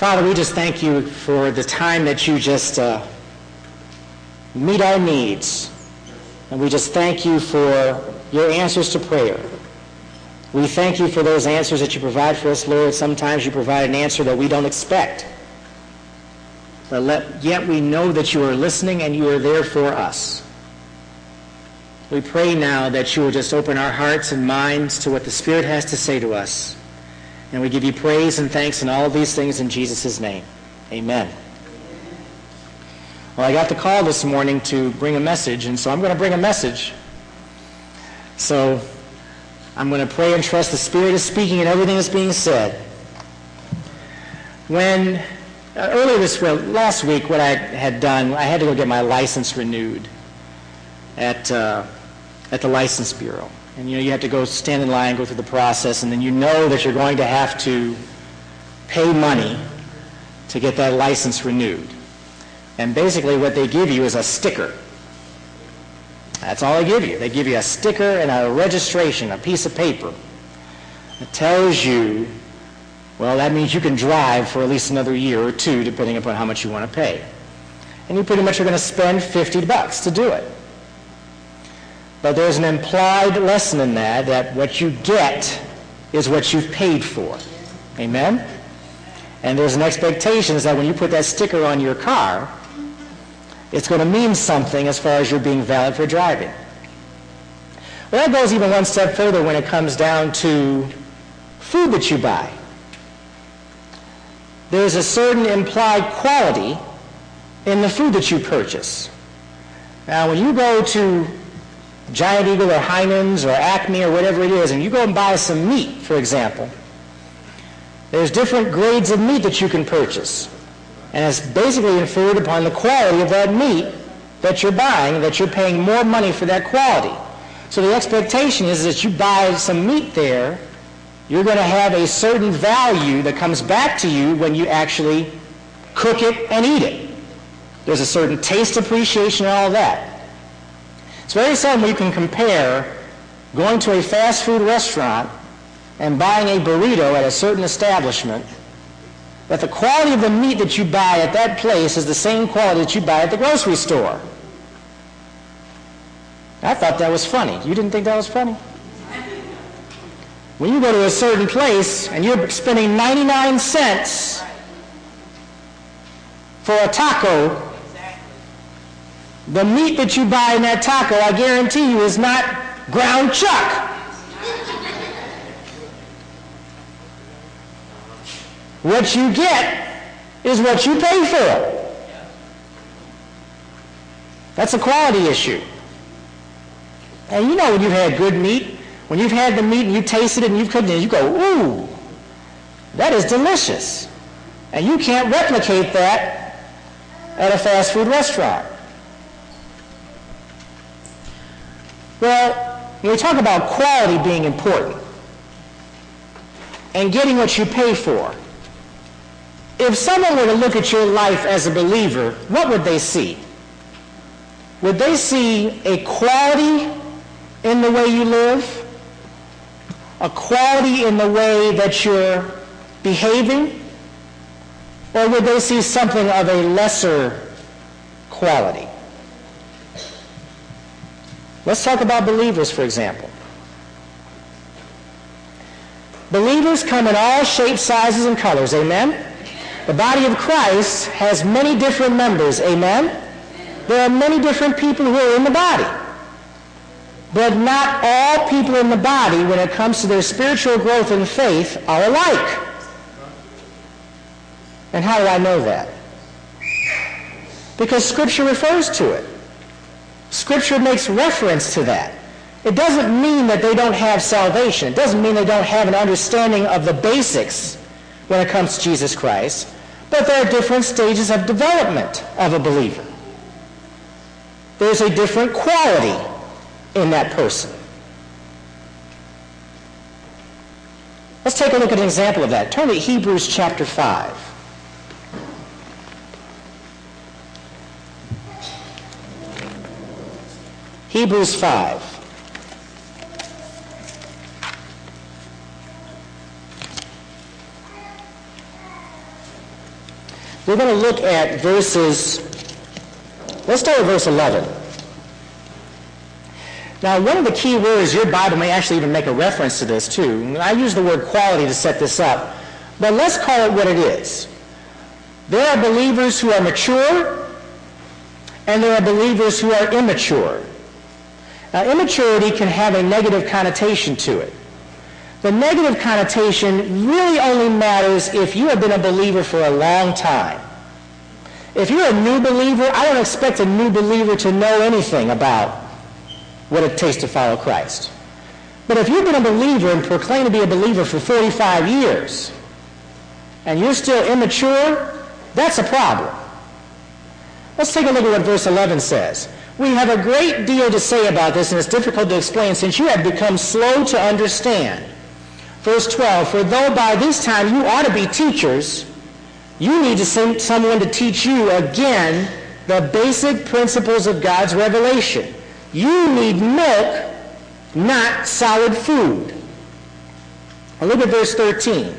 Father, we just thank you for the time that you just uh, meet our needs. And we just thank you for your answers to prayer. We thank you for those answers that you provide for us, Lord. Sometimes you provide an answer that we don't expect. But let, yet we know that you are listening and you are there for us. We pray now that you will just open our hearts and minds to what the Spirit has to say to us. And we give you praise and thanks and all of these things in Jesus' name. Amen. Well, I got the call this morning to bring a message, and so I'm going to bring a message. So I'm going to pray and trust the Spirit is speaking and everything that's being said. When uh, earlier this last week, what I had done, I had to go get my license renewed at uh, at the license bureau, and you know you have to go stand in line, go through the process, and then you know that you're going to have to pay money to get that license renewed. And basically, what they give you is a sticker. That's all they give you. They give you a sticker and a registration, a piece of paper that tells you, well, that means you can drive for at least another year or two, depending upon how much you want to pay. And you pretty much are going to spend 50 bucks to do it. But there's an implied lesson in that, that what you get is what you've paid for. Amen? And there's an expectation that when you put that sticker on your car, it's going to mean something as far as you're being valid for driving. Well, that goes even one step further when it comes down to food that you buy. There's a certain implied quality in the food that you purchase. Now, when you go to Giant Eagle or Heinen's or Acme or whatever it is, and you go and buy some meat, for example, there's different grades of meat that you can purchase. And it's basically inferred upon the quality of that meat that you're buying, that you're paying more money for that quality. So the expectation is that you buy some meat there, you're going to have a certain value that comes back to you when you actually cook it and eat it. There's a certain taste appreciation and all that. It's very seldom you can compare going to a fast food restaurant and buying a burrito at a certain establishment that the quality of the meat that you buy at that place is the same quality that you buy at the grocery store. I thought that was funny. You didn't think that was funny? When you go to a certain place and you're spending 99 cents for a taco, the meat that you buy in that taco, I guarantee you, is not ground chuck. What you get is what you pay for. That's a quality issue. And you know when you've had good meat, when you've had the meat and you tasted it and you've cooked it, you go, ooh, that is delicious. And you can't replicate that at a fast food restaurant. Well, we talk about quality being important and getting what you pay for, if someone were to look at your life as a believer, what would they see? Would they see a quality in the way you live? A quality in the way that you're behaving? Or would they see something of a lesser quality? Let's talk about believers, for example. Believers come in all shapes, sizes, and colors. Amen? The body of Christ has many different members. Amen? There are many different people who are in the body. But not all people in the body, when it comes to their spiritual growth and faith, are alike. And how do I know that? Because Scripture refers to it. Scripture makes reference to that. It doesn't mean that they don't have salvation. It doesn't mean they don't have an understanding of the basics when it comes to Jesus Christ. But there are different stages of development of a believer. There's a different quality in that person. Let's take a look at an example of that. Turn to Hebrews chapter 5. Hebrews 5. We're going to look at verses, let's start with verse 11. Now, one of the key words, your Bible may actually even make a reference to this too. I use the word quality to set this up, but let's call it what it is. There are believers who are mature, and there are believers who are immature. Now, immaturity can have a negative connotation to it. The negative connotation really only matters if you have been a believer for a long time. If you're a new believer, I don't expect a new believer to know anything about what it takes to follow Christ. But if you've been a believer and proclaim to be a believer for 45 years, and you're still immature, that's a problem. Let's take a look at what verse 11 says. We have a great deal to say about this, and it's difficult to explain since you have become slow to understand. Verse 12, for though by this time you ought to be teachers, you need to send someone to teach you again the basic principles of God's revelation. You need milk, not solid food. Now look at verse 13.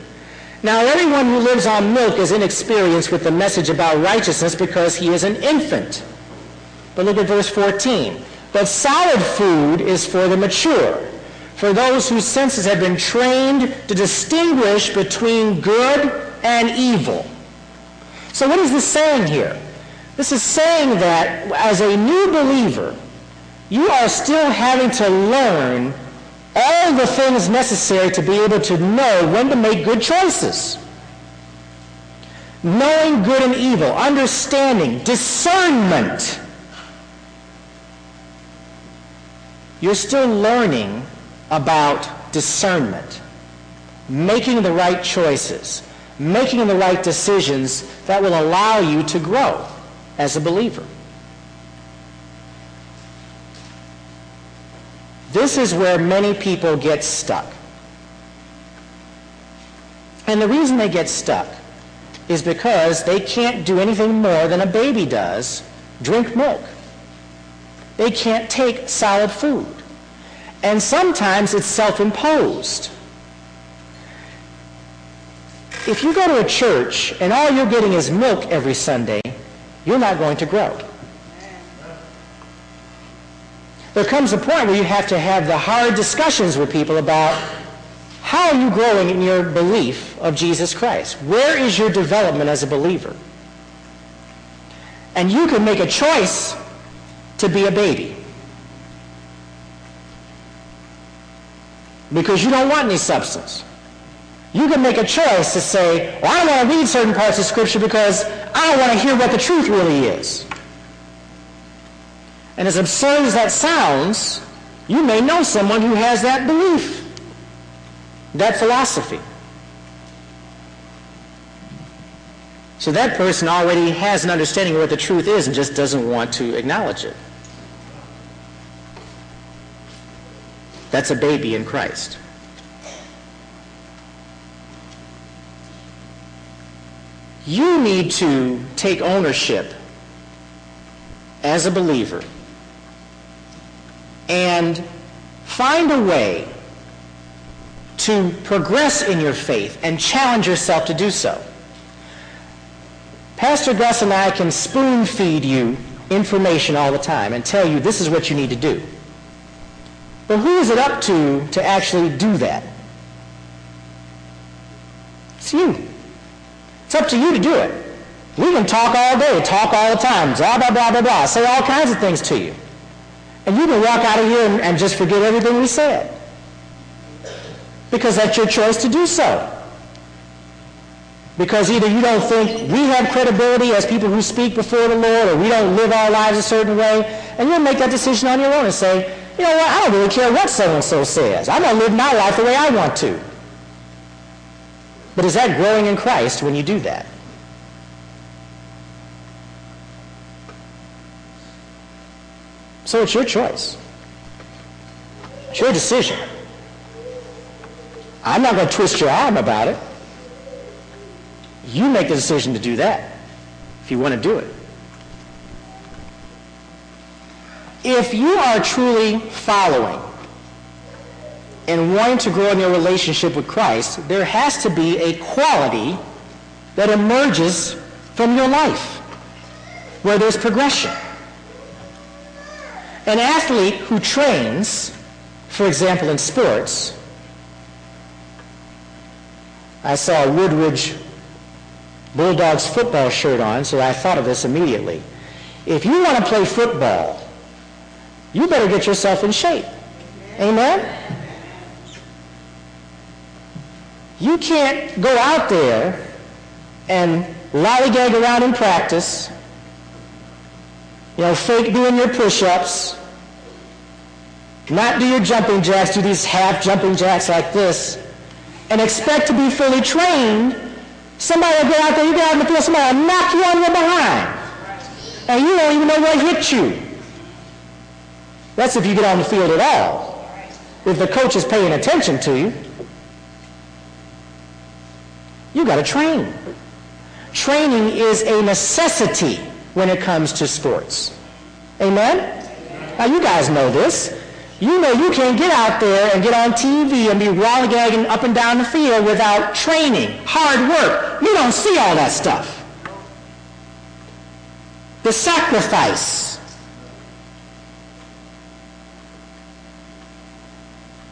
Now everyone who lives on milk is inexperienced with the message about righteousness because he is an infant. But look at verse 14. But solid food is for the mature for those whose senses have been trained to distinguish between good and evil. So what is this saying here? This is saying that as a new believer, you are still having to learn all the things necessary to be able to know when to make good choices. Knowing good and evil, understanding, discernment. You're still learning about discernment, making the right choices, making the right decisions that will allow you to grow as a believer. This is where many people get stuck. And the reason they get stuck is because they can't do anything more than a baby does, drink milk. They can't take solid food. And sometimes it's self-imposed. If you go to a church and all you're getting is milk every Sunday, you're not going to grow. There comes a point where you have to have the hard discussions with people about how are you growing in your belief of Jesus Christ? Where is your development as a believer? And you can make a choice to be a baby. because you don't want any substance. You can make a choice to say, well, I don't want to read certain parts of Scripture because I want to hear what the truth really is. And as absurd as that sounds, you may know someone who has that belief, that philosophy. So that person already has an understanding of what the truth is and just doesn't want to acknowledge it. That's a baby in Christ. You need to take ownership as a believer and find a way to progress in your faith and challenge yourself to do so. Pastor Gus and I can spoon feed you information all the time and tell you this is what you need to do. But who is it up to to actually do that? It's you. It's up to you to do it. We can talk all day, talk all the time, blah, blah, blah, blah, blah, say all kinds of things to you. And you can walk out of here and, and just forget everything we said. Because that's your choice to do so. Because either you don't think we have credibility as people who speak before the Lord, or we don't live our lives a certain way, and you'll make that decision on your own and say, you know what? I don't really care what so-and-so says. I'm going to live my life the way I want to. But is that growing in Christ when you do that? So it's your choice. It's your decision. I'm not going to twist your arm about it. You make the decision to do that if you want to do it. If you are truly following and wanting to grow in your relationship with Christ, there has to be a quality that emerges from your life where there's progression. An athlete who trains, for example, in sports, I saw a Woodridge Bulldogs football shirt on, so I thought of this immediately. If you want to play football, you better get yourself in shape. Amen? You can't go out there and lollygag around in practice, you know, fake doing your push-ups, not do your jumping jacks, do these half jumping jacks like this, and expect to be fully trained. Somebody will go out there, you get out in the field, somebody will knock you on your behind. And you don't even know what hit you. That's if you get on the field at all. If the coach is paying attention to you, you got to train. Training is a necessity when it comes to sports. Amen? Now you guys know this. You know you can't get out there and get on TV and be lollygagging up and down the field without training, hard work. You don't see all that stuff. The sacrifice.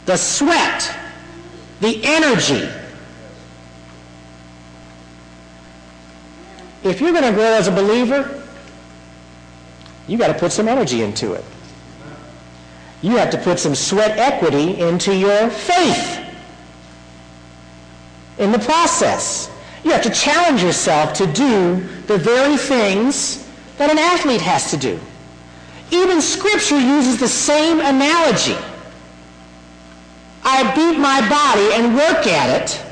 The sweat. The energy. If you're going to grow as a believer, you got to put some energy into it. You have to put some sweat equity into your faith in the process. You have to challenge yourself to do the very things that an athlete has to do. Even Scripture uses the same analogy. I beat my body and work at it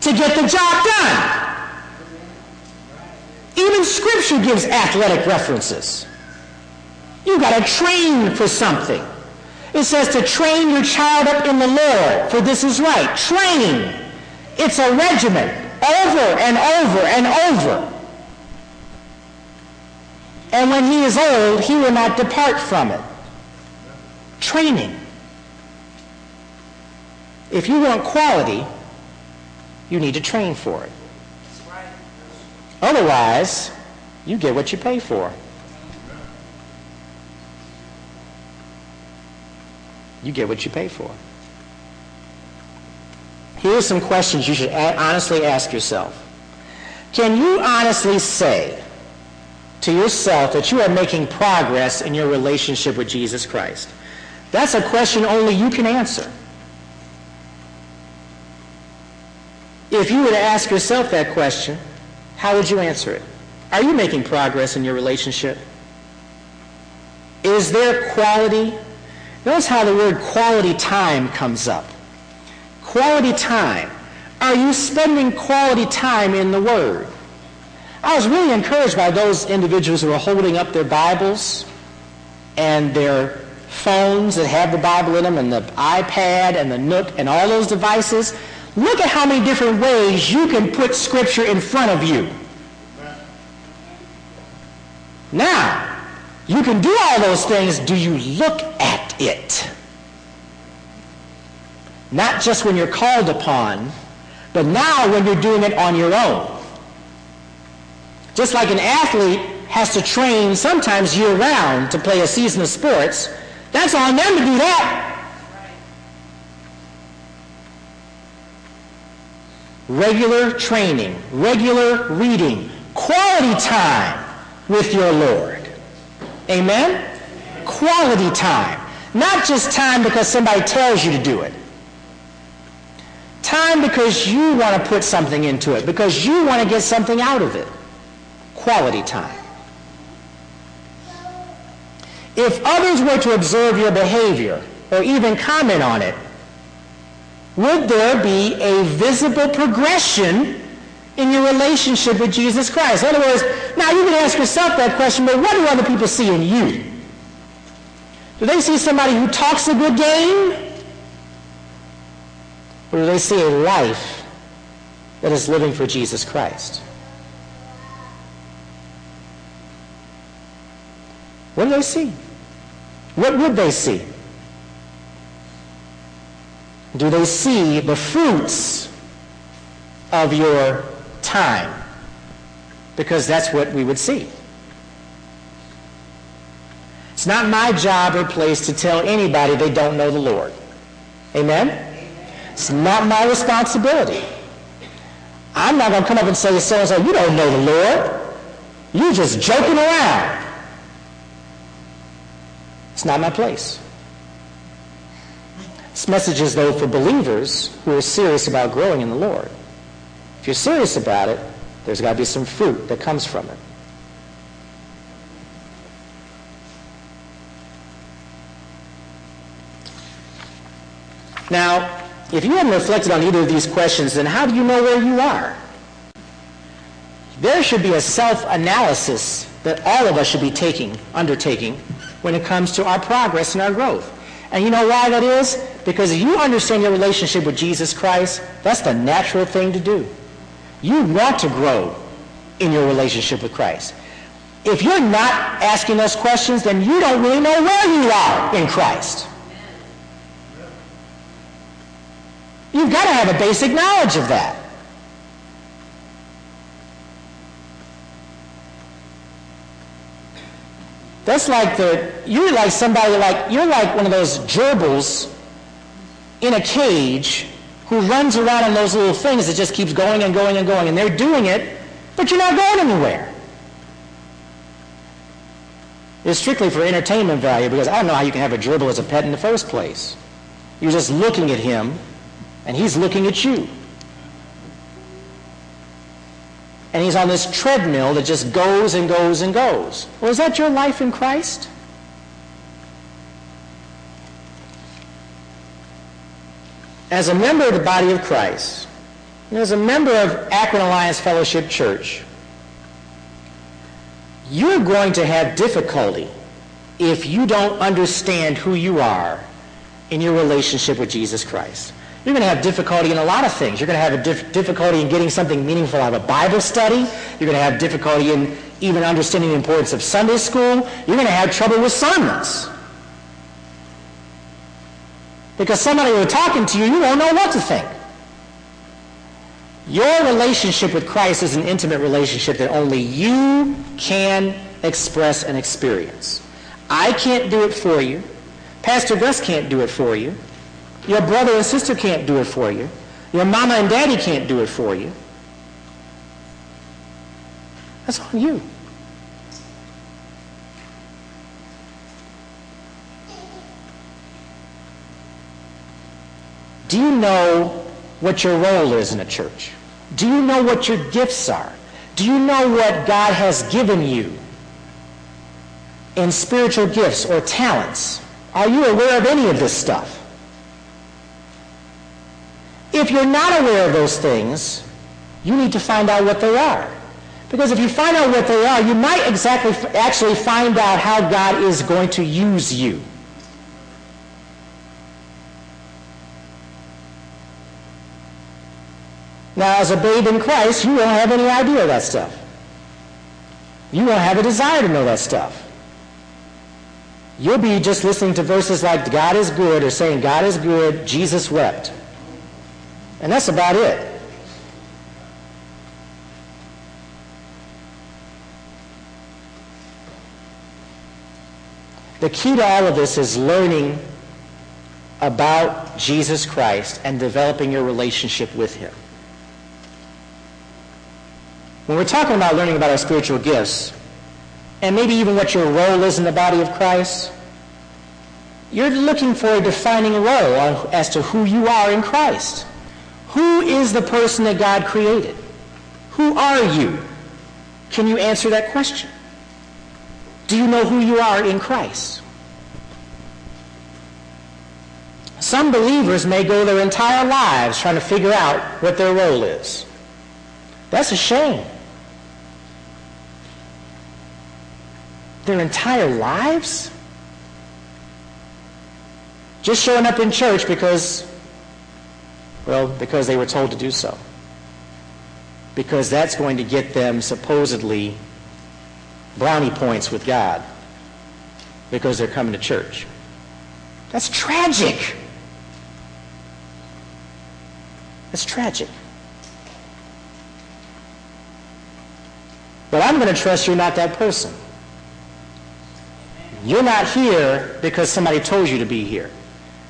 to get the job done. Even Scripture gives athletic references. You've got to train for something. It says to train your child up in the Lord, for this is right. Train. It's a regimen, over and over and over. And when he is old, he will not depart from it. Training. If you want quality, you need to train for it. Otherwise, you get what you pay for. You get what you pay for. Here are some questions you should honestly ask yourself. Can you honestly say to yourself that you are making progress in your relationship with Jesus Christ? That's a question only you can answer. If you were to ask yourself that question, how would you answer it? Are you making progress in your relationship? Is there quality? Notice how the word quality time comes up. Quality time. Are you spending quality time in the Word? I was really encouraged by those individuals who are holding up their Bibles and their phones that have the Bible in them and the iPad and the Nook and all those devices. Look at how many different ways you can put Scripture in front of you. Now, you can do all those things. Do you look at it? Not just when you're called upon, but now when you're doing it on your own. Just like an athlete has to train sometimes year round to play a season of sports, that's on them to do that. Regular training, regular reading, quality time with your Lord. Amen? Quality time. Not just time because somebody tells you to do it. Time because you want to put something into it, because you want to get something out of it. Quality time. If others were to observe your behavior or even comment on it, would there be a visible progression in your relationship with Jesus Christ? In other words, now you can ask yourself that question, but what do other people see in you? Do they see somebody who talks a good game? Or do they see a life that is living for Jesus Christ? What do they see? What would they see? Do they see the fruits of your time? because that's what we would see. It's not my job or place to tell anybody they don't know the Lord. Amen? It's not my responsibility. I'm not going to come up and say to so-and-so, you don't know the Lord. You're just joking around. It's not my place. This message is, though, for believers who are serious about growing in the Lord. If you're serious about it, there's got to be some fruit that comes from it. Now, if you haven't reflected on either of these questions, then how do you know where you are? There should be a self-analysis that all of us should be taking, undertaking, when it comes to our progress and our growth. And you know why that is? Because if you understand your relationship with Jesus Christ, that's the natural thing to do. You want to grow in your relationship with Christ. If you're not asking those questions, then you don't really know where you are in Christ. You've got to have a basic knowledge of that. That's like the, you're like somebody like, you're like one of those gerbils in a cage who runs around on those little things that just keeps going and going and going. And they're doing it, but you're not going anywhere. It's strictly for entertainment value because I don't know how you can have a gerbil as a pet in the first place. You're just looking at him and he's looking at you. And he's on this treadmill that just goes and goes and goes. Well, is that your life in Christ? As a member of the body of Christ, and as a member of Akron Alliance Fellowship Church, you're going to have difficulty if you don't understand who you are in your relationship with Jesus Christ. You're going to have difficulty in a lot of things. You're going to have a dif- difficulty in getting something meaningful out of a Bible study. You're going to have difficulty in even understanding the importance of Sunday school. You're going to have trouble with sermons. Because somebody who's talking to you, you won't know what to think. Your relationship with Christ is an intimate relationship that only you can express and experience. I can't do it for you. Pastor Gus can't do it for you. Your brother and sister can't do it for you. Your mama and daddy can't do it for you. That's on you. Do you know what your role is in a church? Do you know what your gifts are? Do you know what God has given you in spiritual gifts or talents? Are you aware of any of this stuff? If you're not aware of those things, you need to find out what they are. Because if you find out what they are, you might exactly actually find out how God is going to use you. Now, as a babe in Christ, you won't have any idea of that stuff. You won't have a desire to know that stuff. You'll be just listening to verses like God is good or saying God is good, Jesus wept. And that's about it. The key to all of this is learning about Jesus Christ and developing your relationship with him. When we're talking about learning about our spiritual gifts, and maybe even what your role is in the body of Christ, you're looking for a defining role as to who you are in Christ. Who is the person that God created? Who are you? Can you answer that question? Do you know who you are in Christ? Some believers may go their entire lives trying to figure out what their role is. That's a shame. Their entire lives? Just showing up in church because well, because they were told to do so. Because that's going to get them supposedly brownie points with God because they're coming to church. That's tragic. That's tragic. But I'm going to trust you're not that person. You're not here because somebody told you to be here.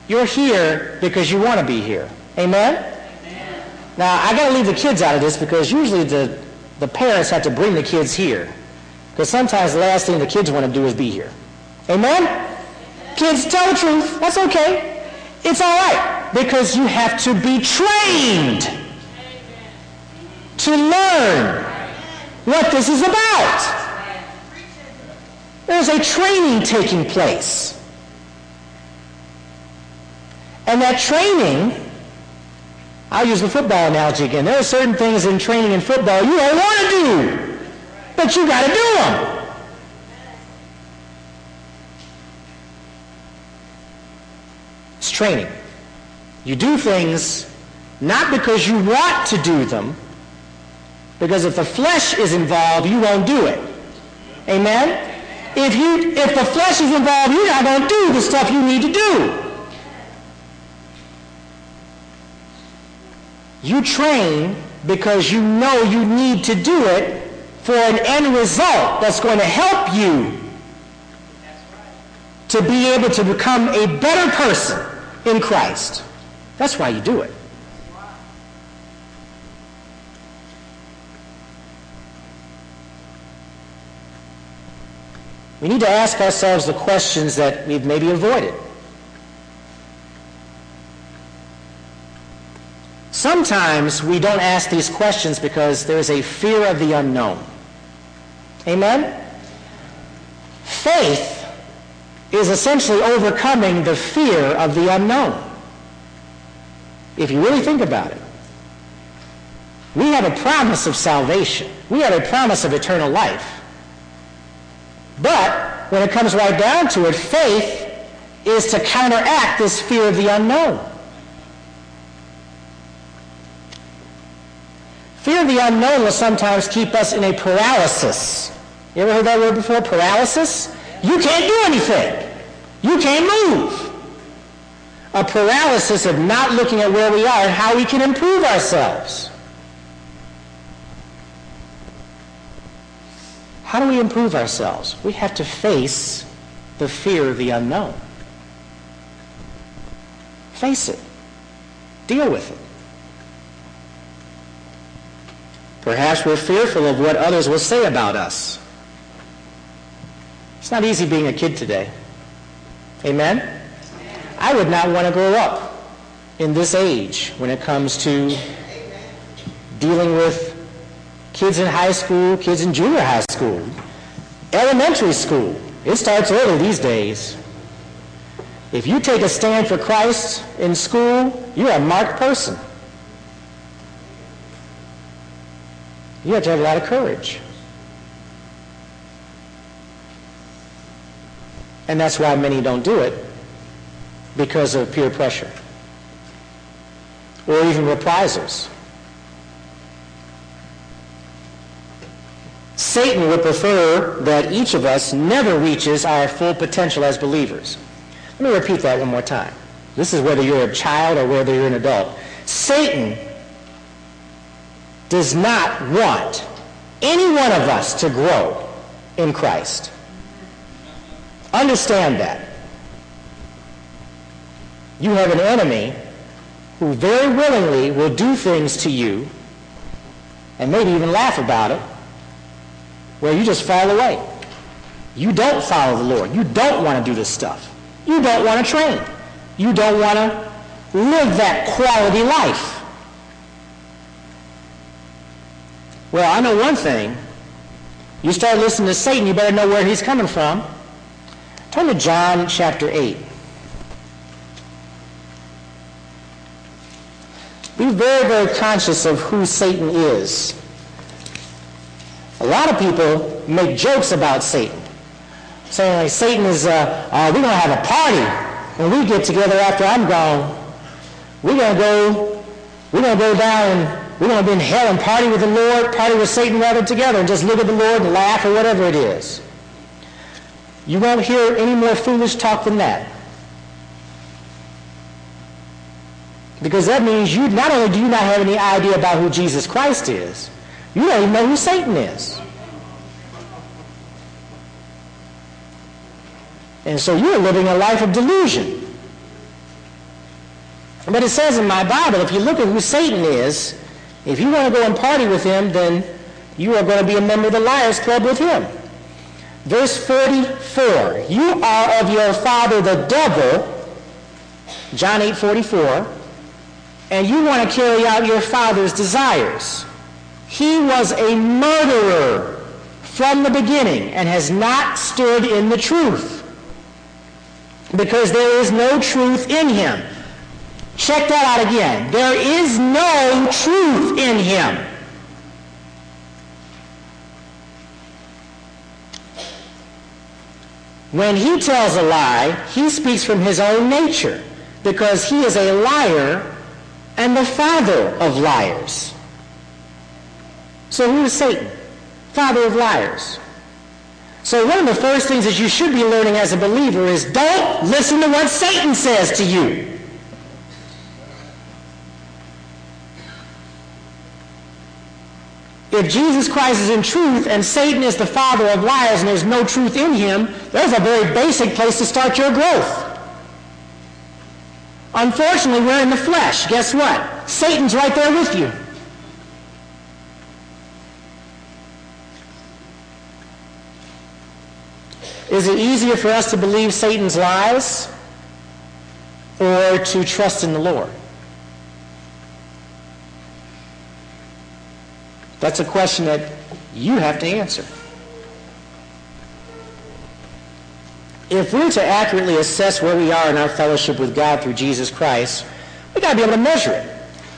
You're here because you want to be here. Amen? Amen. Now, I got to leave the kids out of this because usually the, the parents have to bring the kids here. Because sometimes the last thing the kids want to do is be here. Amen? Amen? Kids, tell the truth. That's okay. It's all right. Because you have to be trained to learn what this is about. There's a training taking place. And that training, I'll use the football analogy again. There are certain things in training in football you don't want to do, but you got to do them. It's training. You do things not because you want to do them, because if the flesh is involved, you won't do it. Amen? If, you, if the flesh is involved, you're not going to do the stuff you need to do. You train because you know you need to do it for an end result that's going to help you to be able to become a better person in Christ. That's why you do it. We need to ask ourselves the questions that we've maybe avoided. Sometimes we don't ask these questions because there's a fear of the unknown. Amen? Faith is essentially overcoming the fear of the unknown. If you really think about it. We have a promise of salvation. We have a promise of eternal life. But when it comes right down to it, faith is to counteract this fear of the unknown. Fear of the unknown will sometimes keep us in a paralysis. You ever heard that word before? Paralysis? You can't do anything. You can't move. A paralysis of not looking at where we are and how we can improve ourselves. How do we improve ourselves? We have to face the fear of the unknown. Face it. Deal with it. Perhaps we're fearful of what others will say about us. It's not easy being a kid today. Amen? I would not want to grow up in this age when it comes to dealing with kids in high school, kids in junior high school, elementary school. It starts early these days. If you take a stand for Christ in school, you're a marked person. You have to have a lot of courage. And that's why many don't do it, because of peer pressure or even reprisals. Satan would prefer that each of us never reaches our full potential as believers. Let me repeat that one more time. This is whether you're a child or whether you're an adult. Satan does not want any one of us to grow in Christ. Understand that. You have an enemy who very willingly will do things to you and maybe even laugh about it where you just fall away. You don't follow the Lord. You don't want to do this stuff. You don't want to train. You don't want to live that quality life. Well, I know one thing. You start listening to Satan, you better know where he's coming from. Turn to John chapter 8. Be very, very conscious of who Satan is. A lot of people make jokes about Satan, saying like Satan is, uh, uh, we're going to have a party when we get together after I'm gone. We're going to go, we're going to go down and we're going to be in hell and party with the Lord, party with Satan rather together and just look at the Lord and laugh or whatever it is. You won't hear any more foolish talk than that. Because that means you not only do you not have any idea about who Jesus Christ is, you don't even know who Satan is. And so you're living a life of delusion. But it says in my Bible, if you look at who Satan is, if you want to go and party with him, then you are going to be a member of the Liars Club with him. Verse 44, you are of your father the devil, John 8, 44, and you want to carry out your father's desires. He was a murderer from the beginning and has not stood in the truth because there is no truth in him. Check that out again. There is no truth in him. When he tells a lie, he speaks from his own nature because he is a liar and the father of liars. So who is Satan? Father of liars. So one of the first things that you should be learning as a believer is don't listen to what Satan says to you. If Jesus Christ is in truth and Satan is the father of liars and there's no truth in him, there's a very basic place to start your growth. Unfortunately, we're in the flesh. Guess what? Satan's right there with you. Is it easier for us to believe Satan's lies or to trust in the Lord? That's a question that you have to answer. If we're to accurately assess where we are in our fellowship with God through Jesus Christ, we've got to be able to measure it.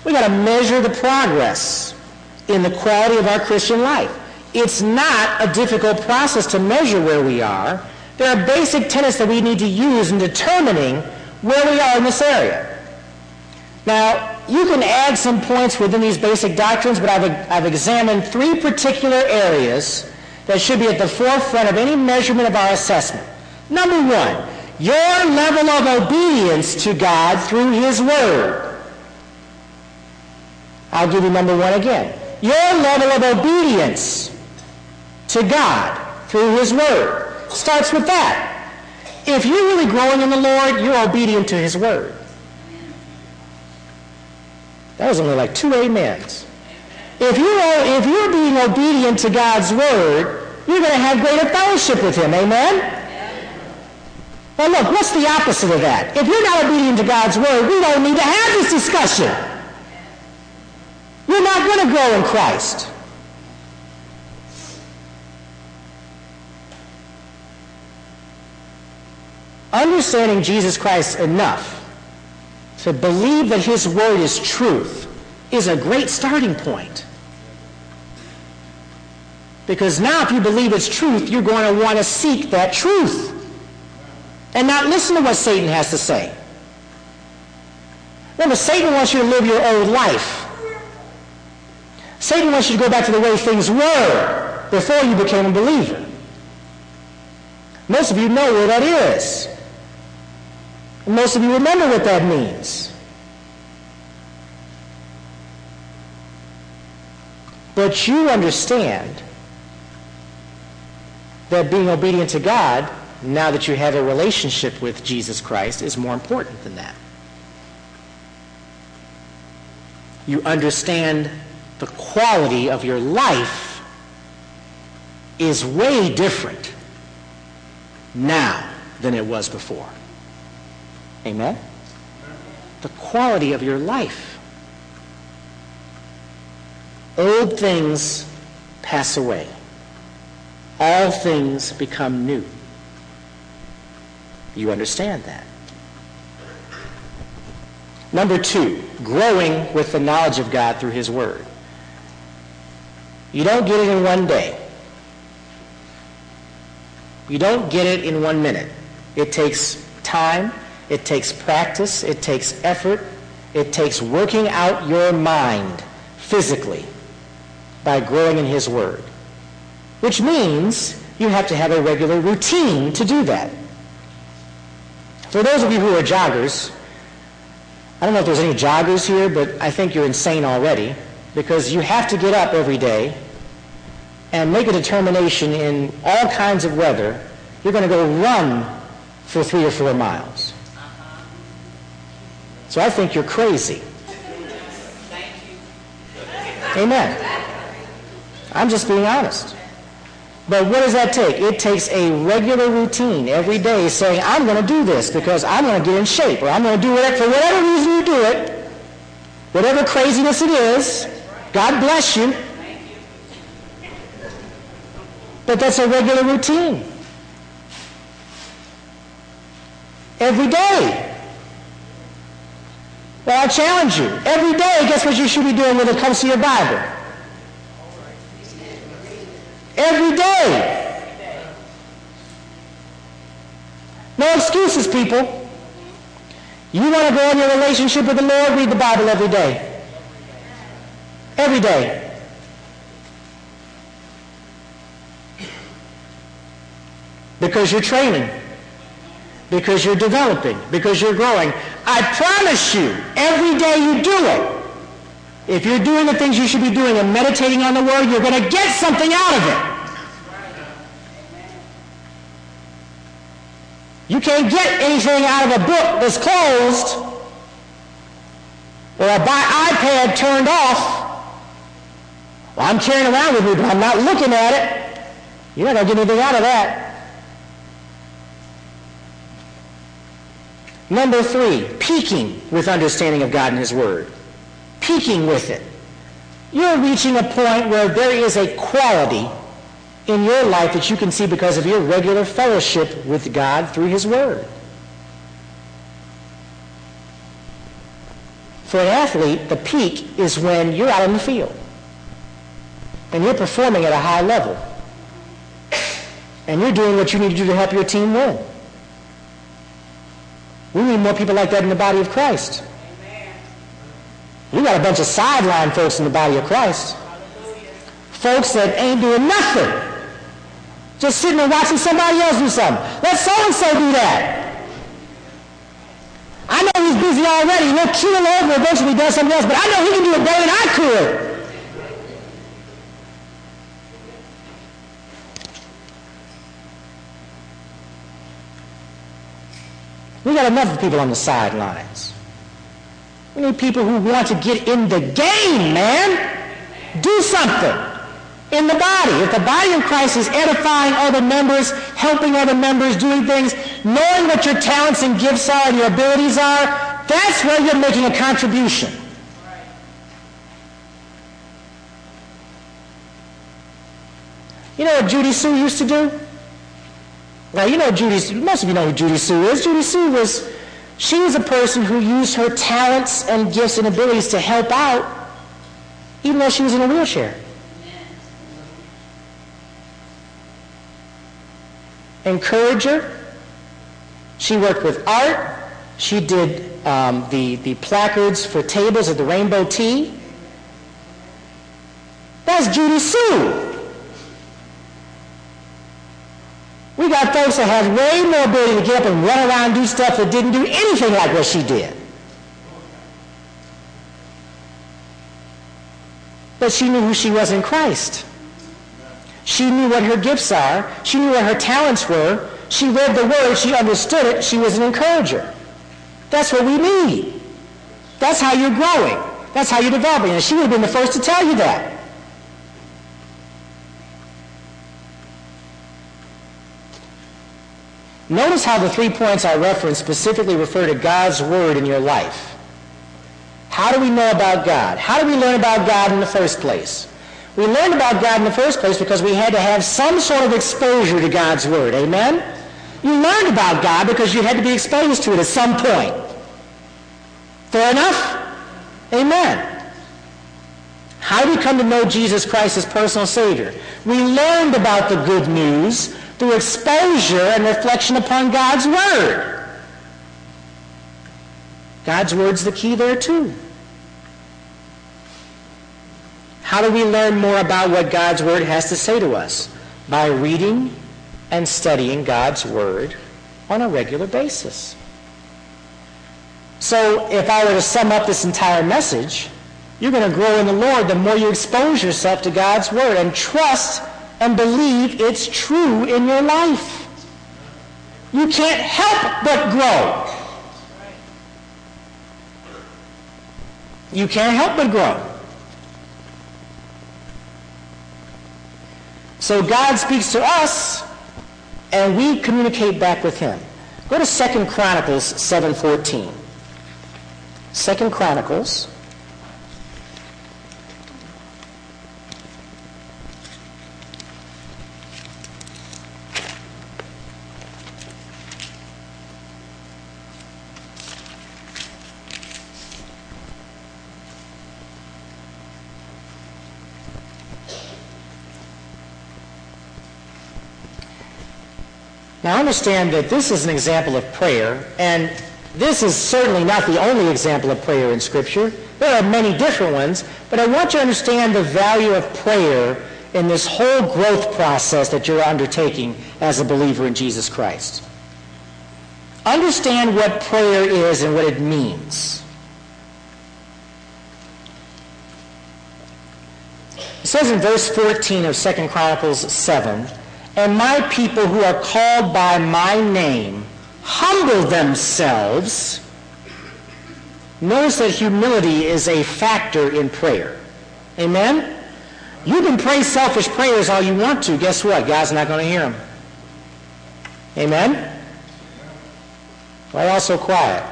We've got to measure the progress in the quality of our Christian life. It's not a difficult process to measure where we are. There are basic tenets that we need to use in determining where we are in this area. Now, you can add some points within these basic doctrines, but I've, I've examined three particular areas that should be at the forefront of any measurement of our assessment. Number one, your level of obedience to God through his word. I'll give you number one again. Your level of obedience to God through his word starts with that. If you're really growing in the Lord, you're obedient to his word. That was only like two amens. If you're, if you're being obedient to God's word, you're going to have greater fellowship with him. Amen? Well, look, what's the opposite of that? If you're not obedient to God's word, we don't need to have this discussion. You're not going to grow in Christ. Understanding Jesus Christ enough to believe that his word is truth is a great starting point. Because now if you believe it's truth, you're going to want to seek that truth and not listen to what Satan has to say. Remember, Satan wants you to live your old life. Satan wants you to go back to the way things were before you became a believer. Most of you know where that is. Most of you remember what that means. But you understand that being obedient to God now that you have a relationship with Jesus Christ is more important than that. You understand the quality of your life is way different now than it was before. Amen? The quality of your life. Old things pass away. All things become new. You understand that. Number two, growing with the knowledge of God through his word. You don't get it in one day. You don't get it in one minute. It takes time. It takes practice. It takes effort. It takes working out your mind physically by growing in his word. Which means you have to have a regular routine to do that. For those of you who are joggers, I don't know if there's any joggers here, but I think you're insane already because you have to get up every day and make a determination in all kinds of weather. You're going to go run for three or four miles. So I think you're crazy. Amen. I'm just being honest. But what does that take? It takes a regular routine every day saying, I'm going to do this because I'm going to get in shape or I'm going to do it for whatever reason you do it, whatever craziness it is. God bless you. But that's a regular routine. Every day. Well, I challenge you. Every day, guess what you should be doing when it comes to your Bible? Every day. No excuses, people. You want to grow in your relationship with the Lord, read the Bible every day. Every day. Because you're training because you're developing, because you're growing. I promise you, every day you do it, if you're doing the things you should be doing and meditating on the Word, you're going to get something out of it. You can't get anything out of a book that's closed or a iPad turned off. Well, I'm carrying around with me, but I'm not looking at it. You're not going to get anything out of that. Number three, peaking with understanding of God and His Word. Peaking with it. You're reaching a point where there is a quality in your life that you can see because of your regular fellowship with God through His Word. For an athlete, the peak is when you're out on the field and you're performing at a high level and you're doing what you need to do to help your team win. We need more people like that in the body of Christ. We got a bunch of sideline folks in the body of Christ. Folks that ain't doing nothing. Just sitting and watching somebody else do something. Let so-and-so do that. I know he's busy already. He'll over eventually does something else, but I know he can do it better than I could. We got enough people on the sidelines. We need people who want to get in the game, man. Do something in the body. If the body of Christ is edifying other members, helping other members, doing things, knowing what your talents and gifts are and your abilities are, that's where you're making a contribution. You know what Judy Sue used to do? Now, you know Judy, most of you know who Judy Sue is. Judy Sue was, she was a person who used her talents and gifts and abilities to help out, even though she was in a wheelchair. Encourager. She worked with art. She did um, the, the placards for tables at the Rainbow Tea. That's Judy Sue. We got folks that had way more ability to get up and run around and do stuff that didn't do anything like what she did. But she knew who she was in Christ. She knew what her gifts are. She knew what her talents were. She read the word. She understood it. She was an encourager. That's what we need. That's how you're growing. That's how you're developing. And she would have been the first to tell you that. Notice how the three points I referenced specifically refer to God's Word in your life. How do we know about God? How do we learn about God in the first place? We learned about God in the first place because we had to have some sort of exposure to God's Word. Amen? You learned about God because you had to be exposed to it at some point. Fair enough? Amen. How do we come to know Jesus Christ as personal Savior? We learned about the good news through exposure and reflection upon God's Word. God's Word's the key there too. How do we learn more about what God's Word has to say to us? By reading and studying God's Word on a regular basis. So if I were to sum up this entire message, you're going to grow in the Lord the more you expose yourself to God's Word and trust and believe it's true in your life. you can't help but grow. You can't help but grow. So God speaks to us, and we communicate back with him. Go to 2 Chronicles 7.14. 2 Chronicles Now understand that this is an example of prayer, and this is certainly not the only example of prayer in Scripture. There are many different ones, but I want you to understand the value of prayer in this whole growth process that you're undertaking as a believer in Jesus Christ. Understand what prayer is and what it means. It says in verse 14 of 2 Chronicles 7, and my people who are called by my name humble themselves, notice that humility is a factor in prayer. Amen? You can pray selfish prayers all you want to. Guess what? God's not going to hear them. Amen? Why all so quiet?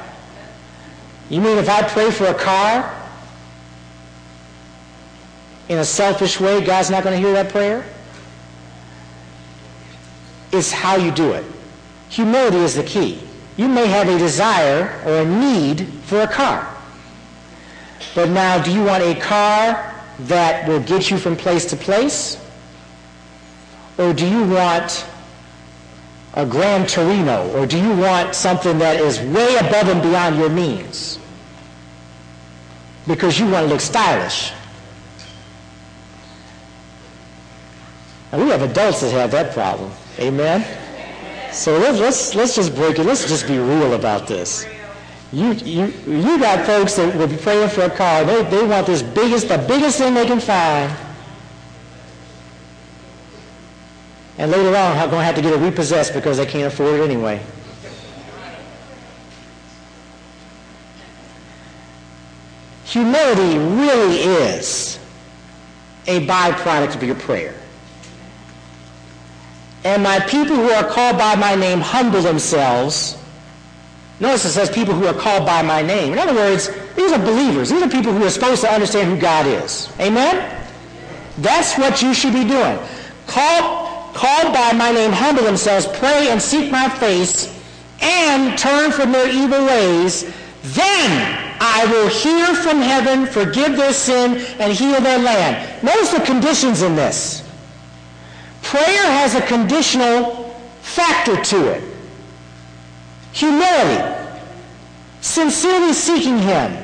You mean if I pray for a car in a selfish way, God's not going to hear that prayer? Is how you do it. Humility is the key. You may have a desire or a need for a car. But now, do you want a car that will get you from place to place? Or do you want a Gran Torino? Or do you want something that is way above and beyond your means? Because you want to look stylish. And we have adults that have that problem. Amen? So let's, let's, let's just break it. Let's just be real about this. You, you, you got folks that will be praying for a car. They, they want this biggest, the biggest thing they can find. And later on, they're going to have to get it repossessed because they can't afford it anyway. Humility really is a byproduct of your prayer and my people who are called by my name humble themselves. Notice it says people who are called by my name. In other words, these are believers. These are people who are supposed to understand who God is. Amen? That's what you should be doing. Call, called by my name humble themselves, pray and seek my face, and turn from their evil ways. Then I will hear from heaven, forgive their sin, and heal their land. Notice the conditions in this. Prayer has a conditional factor to it. Humility, sincerely seeking Him,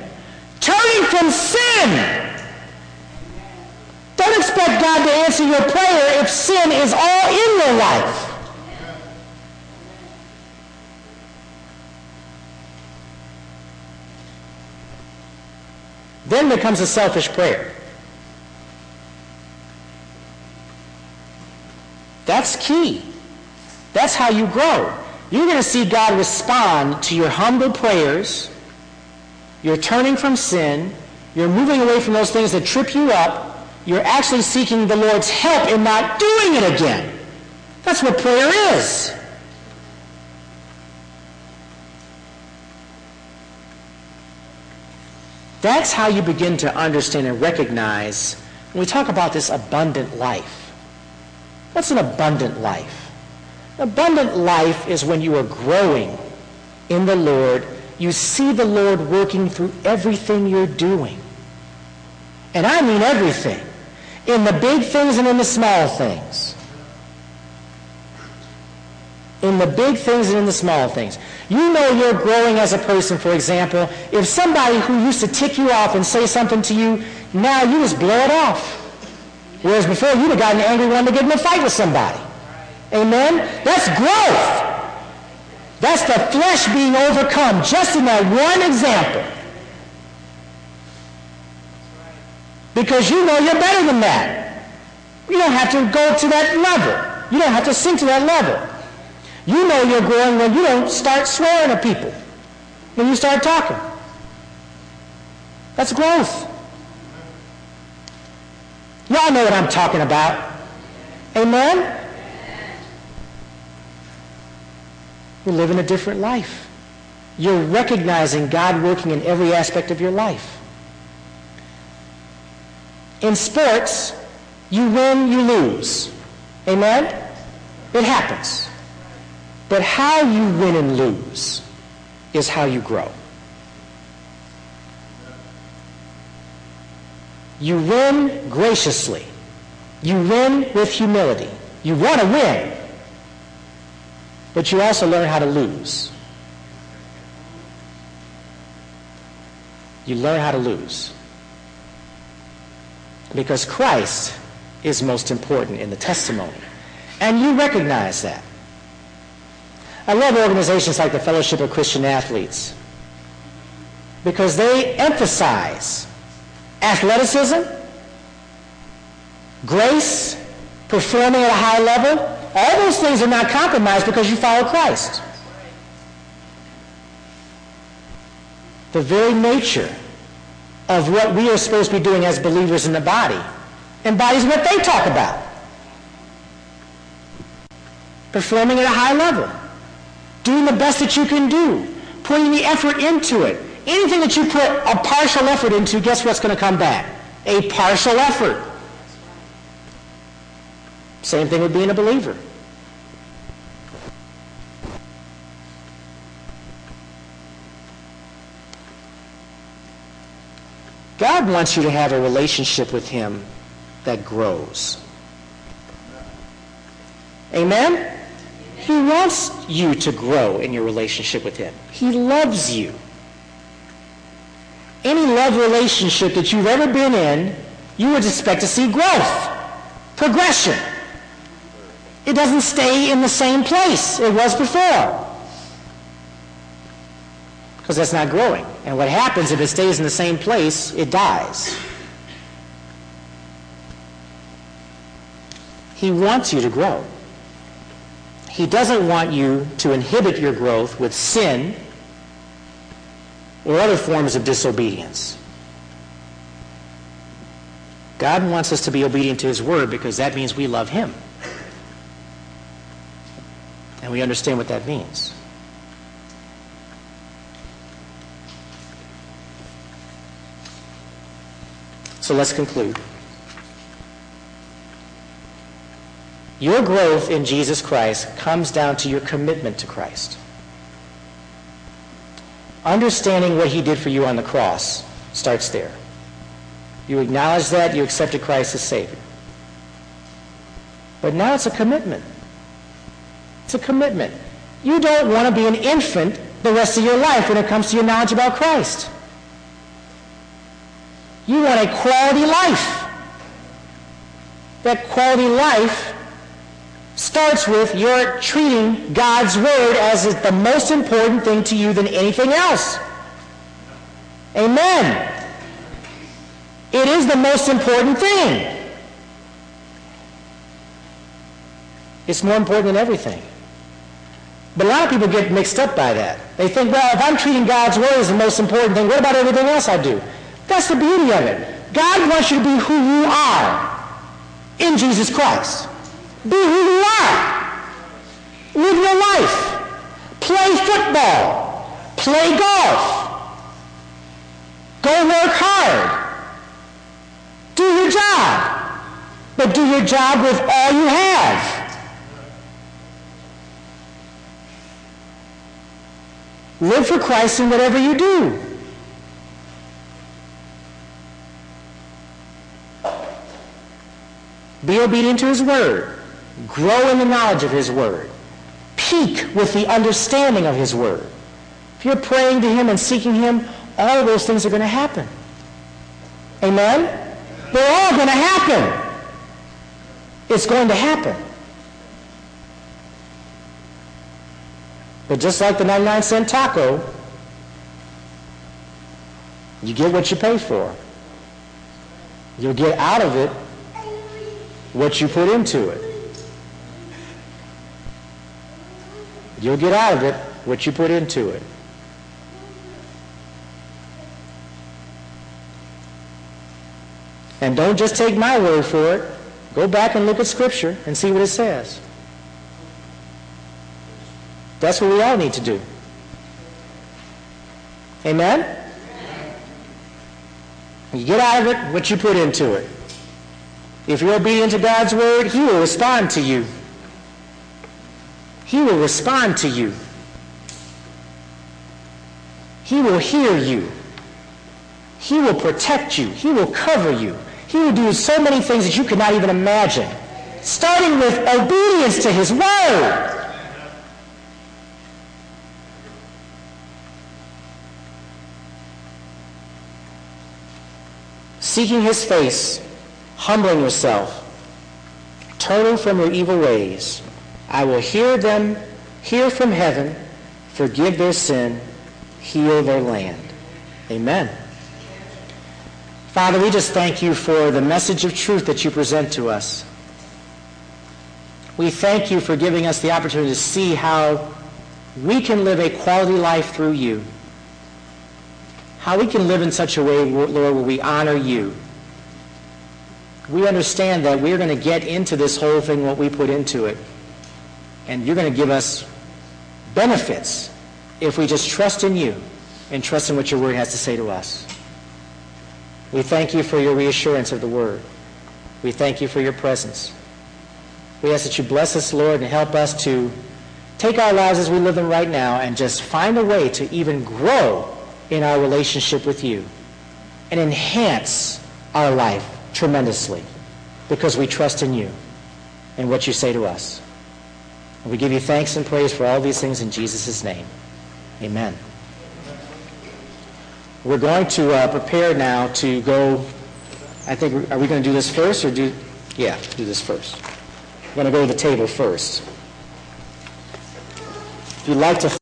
turning from sin. Don't expect God to answer your prayer if sin is all in your life. Then becomes a selfish prayer. That's key. That's how you grow. You're going to see God respond to your humble prayers. You're turning from sin. You're moving away from those things that trip you up. You're actually seeking the Lord's help in not doing it again. That's what prayer is. That's how you begin to understand and recognize when we talk about this abundant life. What's an abundant life? Abundant life is when you are growing in the Lord. You see the Lord working through everything you're doing. And I mean everything. In the big things and in the small things. In the big things and in the small things. You know you're growing as a person, for example, if somebody who used to tick you off and say something to you, now you just blow it off. Whereas before, you'd have gotten angry wanting to get in a fight with somebody. Amen? That's growth. That's the flesh being overcome, just in that one example. Because you know you're better than that. You don't have to go to that level. You don't have to sink to that level. You know you're growing when you don't start swearing at people, when you start talking. That's growth. Y'all know what I'm talking about. Amen? You're living a different life. You're recognizing God working in every aspect of your life. In sports, you win, you lose. Amen? It happens. But how you win and lose is how you grow. You win graciously. You win with humility. You want to win. But you also learn how to lose. You learn how to lose. Because Christ is most important in the testimony. And you recognize that. I love organizations like the Fellowship of Christian Athletes because they emphasize athleticism, grace, performing at a high level. All those things are not compromised because you follow Christ. The very nature of what we are supposed to be doing as believers in the body embodies what they talk about. Performing at a high level. Doing the best that you can do. Putting the effort into it. Anything that you put a partial effort into, guess what's going to come back? A partial effort. Same thing with being a believer. God wants you to have a relationship with him that grows. Amen? He wants you to grow in your relationship with him. He loves you. Any love relationship that you've ever been in, you would expect to see growth, progression. It doesn't stay in the same place it was before. Because that's not growing. And what happens if it stays in the same place, it dies. He wants you to grow. He doesn't want you to inhibit your growth with sin or other forms of disobedience. God wants us to be obedient to his word because that means we love him. And we understand what that means. So let's conclude. Your growth in Jesus Christ comes down to your commitment to Christ. Understanding what he did for you on the cross starts there. You acknowledge that, you accepted Christ as Savior. But now it's a commitment. It's a commitment. You don't want to be an infant the rest of your life when it comes to your knowledge about Christ. You want a quality life. That quality life starts with your treating God's word as the most important thing to you than anything else. Amen. It is the most important thing. It's more important than everything. But a lot of people get mixed up by that. They think, well, if I'm treating God's word as the most important thing, what about everything else I do? That's the beauty of it. God wants you to be who you are in Jesus Christ. Be who you are. Live your life. Play football. Play golf. Go work hard. Do your job. But do your job with all you have. Live for Christ in whatever you do. Be obedient to his word. Grow in the knowledge of his word. Peak with the understanding of his word. If you're praying to him and seeking him, all of those things are going to happen. Amen? They're all going to happen. It's going to happen. But just like the 99 cent taco, you get what you pay for. You'll get out of it what you put into it. You'll get out of it what you put into it. And don't just take my word for it. Go back and look at Scripture and see what it says. That's what we all need to do. Amen? You get out of it what you put into it. If you're obedient to God's word, He will respond to you. He will respond to you. He will hear you. He will protect you. He will cover you. He will do so many things that you could not even imagine, starting with obedience to His word. Seeking His face, humbling yourself, turning from your evil ways. I will hear them, hear from heaven, forgive their sin, heal their land. Amen. Father, we just thank you for the message of truth that you present to us. We thank you for giving us the opportunity to see how we can live a quality life through you. How we can live in such a way, Lord, where we honor you. We understand that we're going to get into this whole thing what we put into it. And you're going to give us benefits if we just trust in you and trust in what your word has to say to us. We thank you for your reassurance of the word. We thank you for your presence. We ask that you bless us, Lord, and help us to take our lives as we live them right now and just find a way to even grow in our relationship with you and enhance our life tremendously because we trust in you and what you say to us. And we give you thanks and praise for all these things in Jesus' name. Amen. We're going to uh, prepare now to go, I think, are we going to do this first or do, yeah, do this first. We're going to go to the table first. If you'd like to